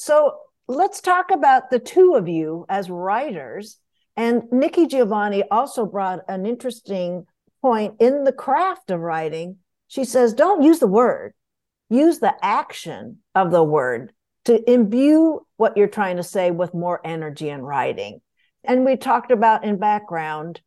So let's talk about the two of you as writers. And Nikki Giovanni also brought an interesting point in the craft of writing. She says, don't use the word, use the action of the word to imbue what you're trying to say with more energy in writing. And we talked about in background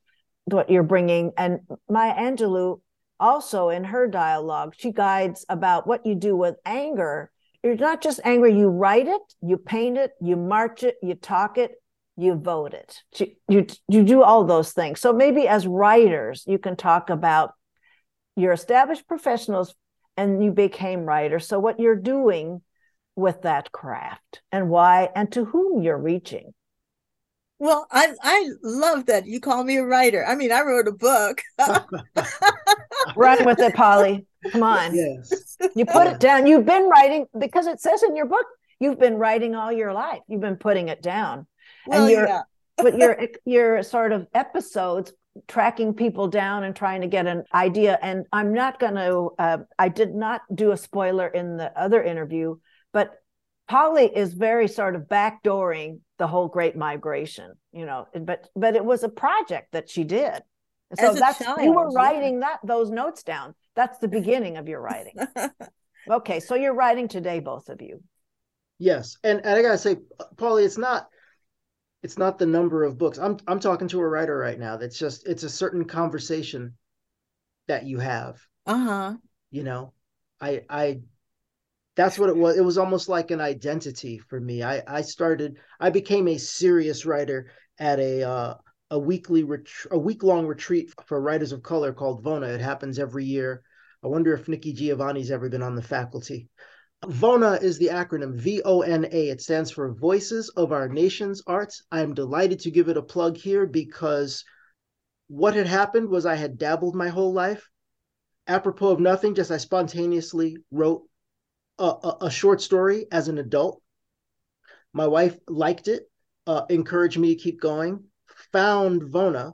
what you're bringing. And Maya Angelou also in her dialogue, she guides about what you do with anger. You're not just angry, you write it, you paint it, you march it, you talk it, you vote it. You, you, you do all those things. So maybe as writers, you can talk about your established professionals and you became writers. So what you're doing with that craft and why and to whom you're reaching. Well, I I love that you call me a writer. I mean, I wrote a book. Run with it, Pauli. Come on. Yes. You put it down. You've been writing because it says in your book you've been writing all your life. You've been putting it down. Well, and your yeah. but your your sort of episodes tracking people down and trying to get an idea and i'm not going to uh, i did not do a spoiler in the other interview but Pauli is very sort of backdooring the whole great migration, you know, but but it was a project that she did. So that's child, you were writing yeah. that those notes down. That's the beginning of your writing. okay, so you're writing today, both of you. Yes, and, and I gotta say, Pauli, it's not it's not the number of books. I'm I'm talking to a writer right now. That's just it's a certain conversation that you have. Uh huh. You know, I I that's what it was it was almost like an identity for me i i started i became a serious writer at a uh, a weekly ret- a week long retreat for writers of color called vona it happens every year i wonder if nikki giovanni's ever been on the faculty VONA is the acronym V O N A. It stands for Voices of Our Nation's Arts. I am delighted to give it a plug here because what had happened was I had dabbled my whole life. Apropos of nothing, just I spontaneously wrote a, a, short story as an adult. My wife liked it, uh, encouraged me to keep going, found Vona.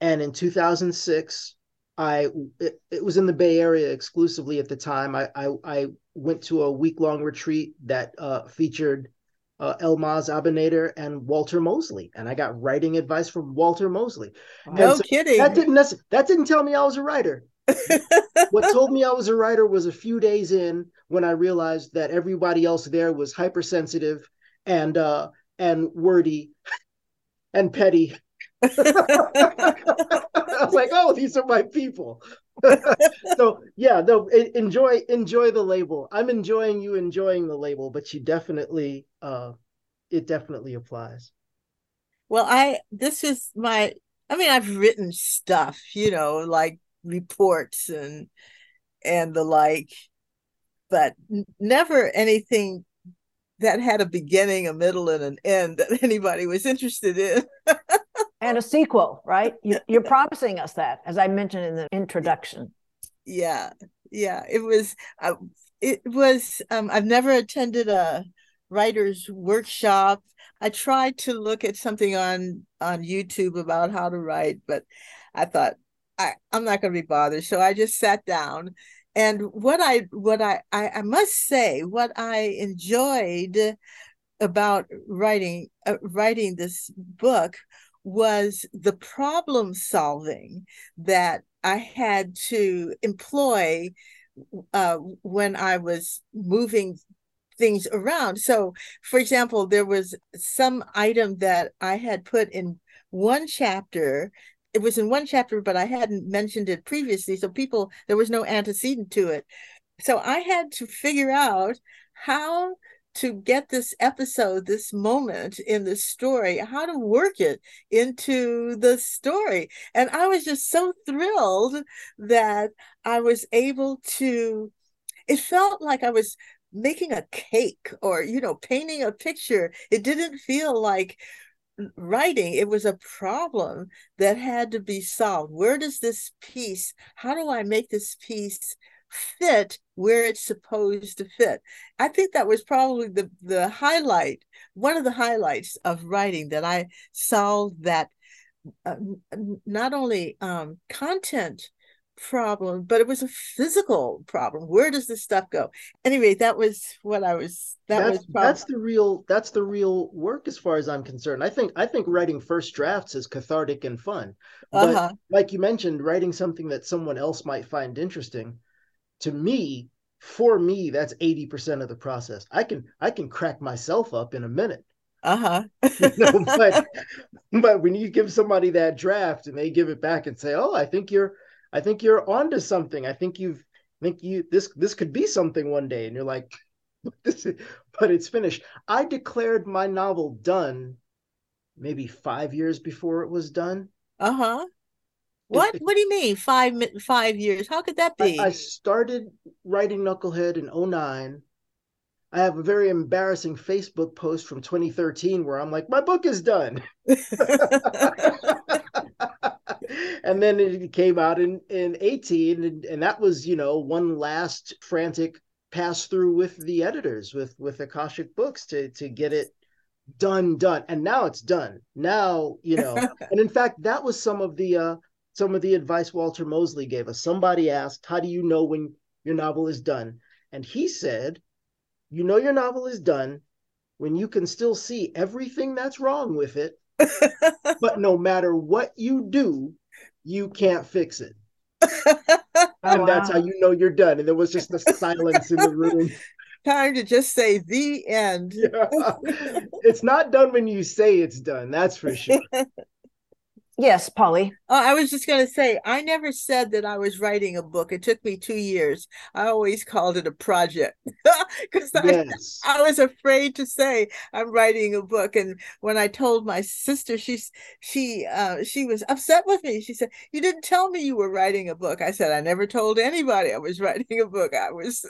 And in 2006, I it, it, was in the Bay Area exclusively at the time. I I, I went to a week long retreat that uh, featured uh, Elmaz Abinader and Walter Mosley, and I got writing advice from Walter Mosley. No so kidding. That didn't that didn't tell me I was a writer. what told me I was a writer was a few days in when I realized that everybody else there was hypersensitive and uh, and wordy and petty. I was like, oh, these are my people. so yeah, no, enjoy enjoy the label. I'm enjoying you enjoying the label, but you definitely uh it definitely applies. Well, I this is my I mean, I've written stuff, you know, like reports and and the like but never anything that had a beginning a middle and an end that anybody was interested in. And a sequel right? You, are promising us that as i mentioned in the introduction. Yeah yeah. It was uh, it was um, i've never attended a writer's workshop. I tried to look at something on on youtube about how to write but i thought I, I'm not going to be bothered. So I just sat down. And what I what I, I, I must say, what I enjoyed about writing uh, writing this book was the problem solving that I had to employ uh, when I was moving things around. So, for example, there was some item that I had put in one chapter it was in one chapter, but I hadn't mentioned it previously. So people, there was no antecedent to it. So I had to figure out how to get this episode, this moment in the story, how to work it into the story. And I was just so thrilled that I was able to, it felt like I was making a cake or, you know, painting a picture. It didn't feel like writing it was a problem that had to be solved. Where does this piece how do i make this piece fit where it's supposed to fit? I think that was probably the the highlight one of the highlights of writing that i solved that uh, not only um, content problem, but it was a physical problem. Where does this stuff go? Anyway, that was what I was. That that's, was that's the real. That's the real work, as far as I'm concerned. I think. I think writing first drafts is cathartic and fun. But uh-huh. like you mentioned, writing something that someone else might find interesting, to me, for me, that's eighty percent of the process. I can I can crack myself up in a minute. Uh-huh. you know, but but when you give somebody that draft and they give it back and say, "Oh, I think you're I think you're onto something. I think you've I think you this this could be something one day." And you're like, "This is, but it's finished." I declared my novel done maybe 5 years before it was done. Uh-huh. What? It, what do you mean five five years? How could that be? I, I started writing Knucklehead in 09 I have a very embarrassing Facebook post from 2013 where I'm like, my book is done. and then it came out in, in 18, and, and that was, you know, one last frantic pass through with the editors, with with Akashic Books to to get it done, done. And now it's done. Now, you know, and in fact, that was some of the uh some of the advice Walter Mosley gave us. Somebody asked, How do you know when your novel is done? And he said, you know your novel is done when you can still see everything that's wrong with it, but no matter what you do, you can't fix it. and that's how you know you're done. And there was just the silence in the room. Time to just say the end. Yeah. It's not done when you say it's done, that's for sure. Yes, Pauli. Oh, I was just going to say, I never said that I was writing a book. It took me two years. I always called it a project because yes. I, I was afraid to say I'm writing a book. And when I told my sister, she's she uh, she was upset with me. She said, "You didn't tell me you were writing a book." I said, "I never told anybody I was writing a book. I was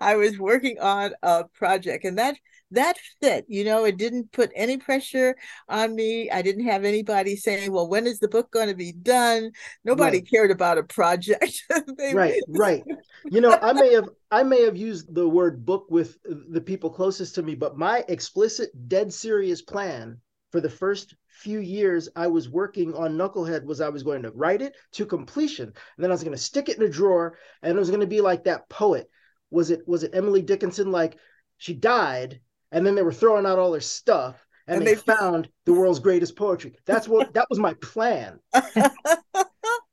I was working on a project, and that." That fit you know it didn't put any pressure on me i didn't have anybody saying well when is the book going to be done nobody right. cared about a project right right you know i may have i may have used the word book with the people closest to me but my explicit dead serious plan for the first few years I was working on Knucklehead was I was going to write it to completion, and then I was going to stick it in a drawer, and it was going to be like that poet. Was it was it Emily Dickinson? Like she died, and then they were throwing out all their stuff and, and they, they, found the world's greatest poetry. That's what that was my plan. but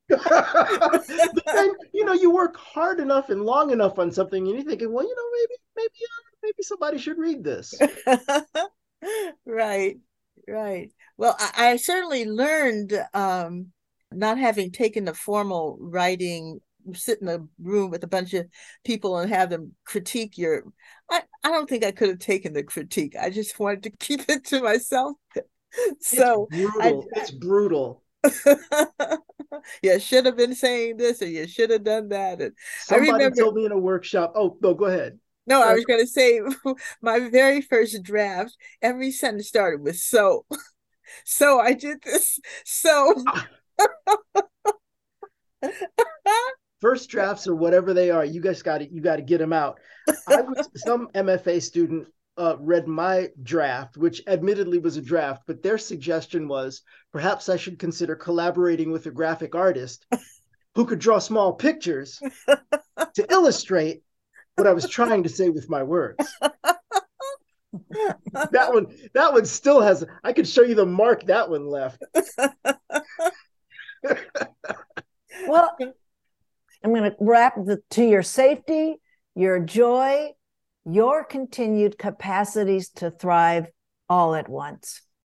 then you know you work hard enough and long enough on something and you're thinking well you know maybe maybe uh, maybe somebody should read this right right well I, I certainly learned um, not having taken the formal writing sit in a room with a bunch of people and have them critique your I, I don't think I could have taken the critique. I just wanted to keep it to myself. so it's brutal. I, it's brutal. you should have been saying this or you should have done that. And Somebody I remember, told me in a workshop. Oh, no, go ahead. No, I was going to say my very first draft, every sentence started with so. So I did this. So. First drafts or whatever they are, you guys got to you got to get them out. I was some MFA student uh, read my draft, which admittedly was a draft, but their suggestion was perhaps I should consider collaborating with a graphic artist who could draw small pictures to illustrate what I was trying to say with my words. that one, that one still has. I could show you the mark that one left. well, I'm going to wrap the, to your safety, your joy, your continued capacities to thrive all at once.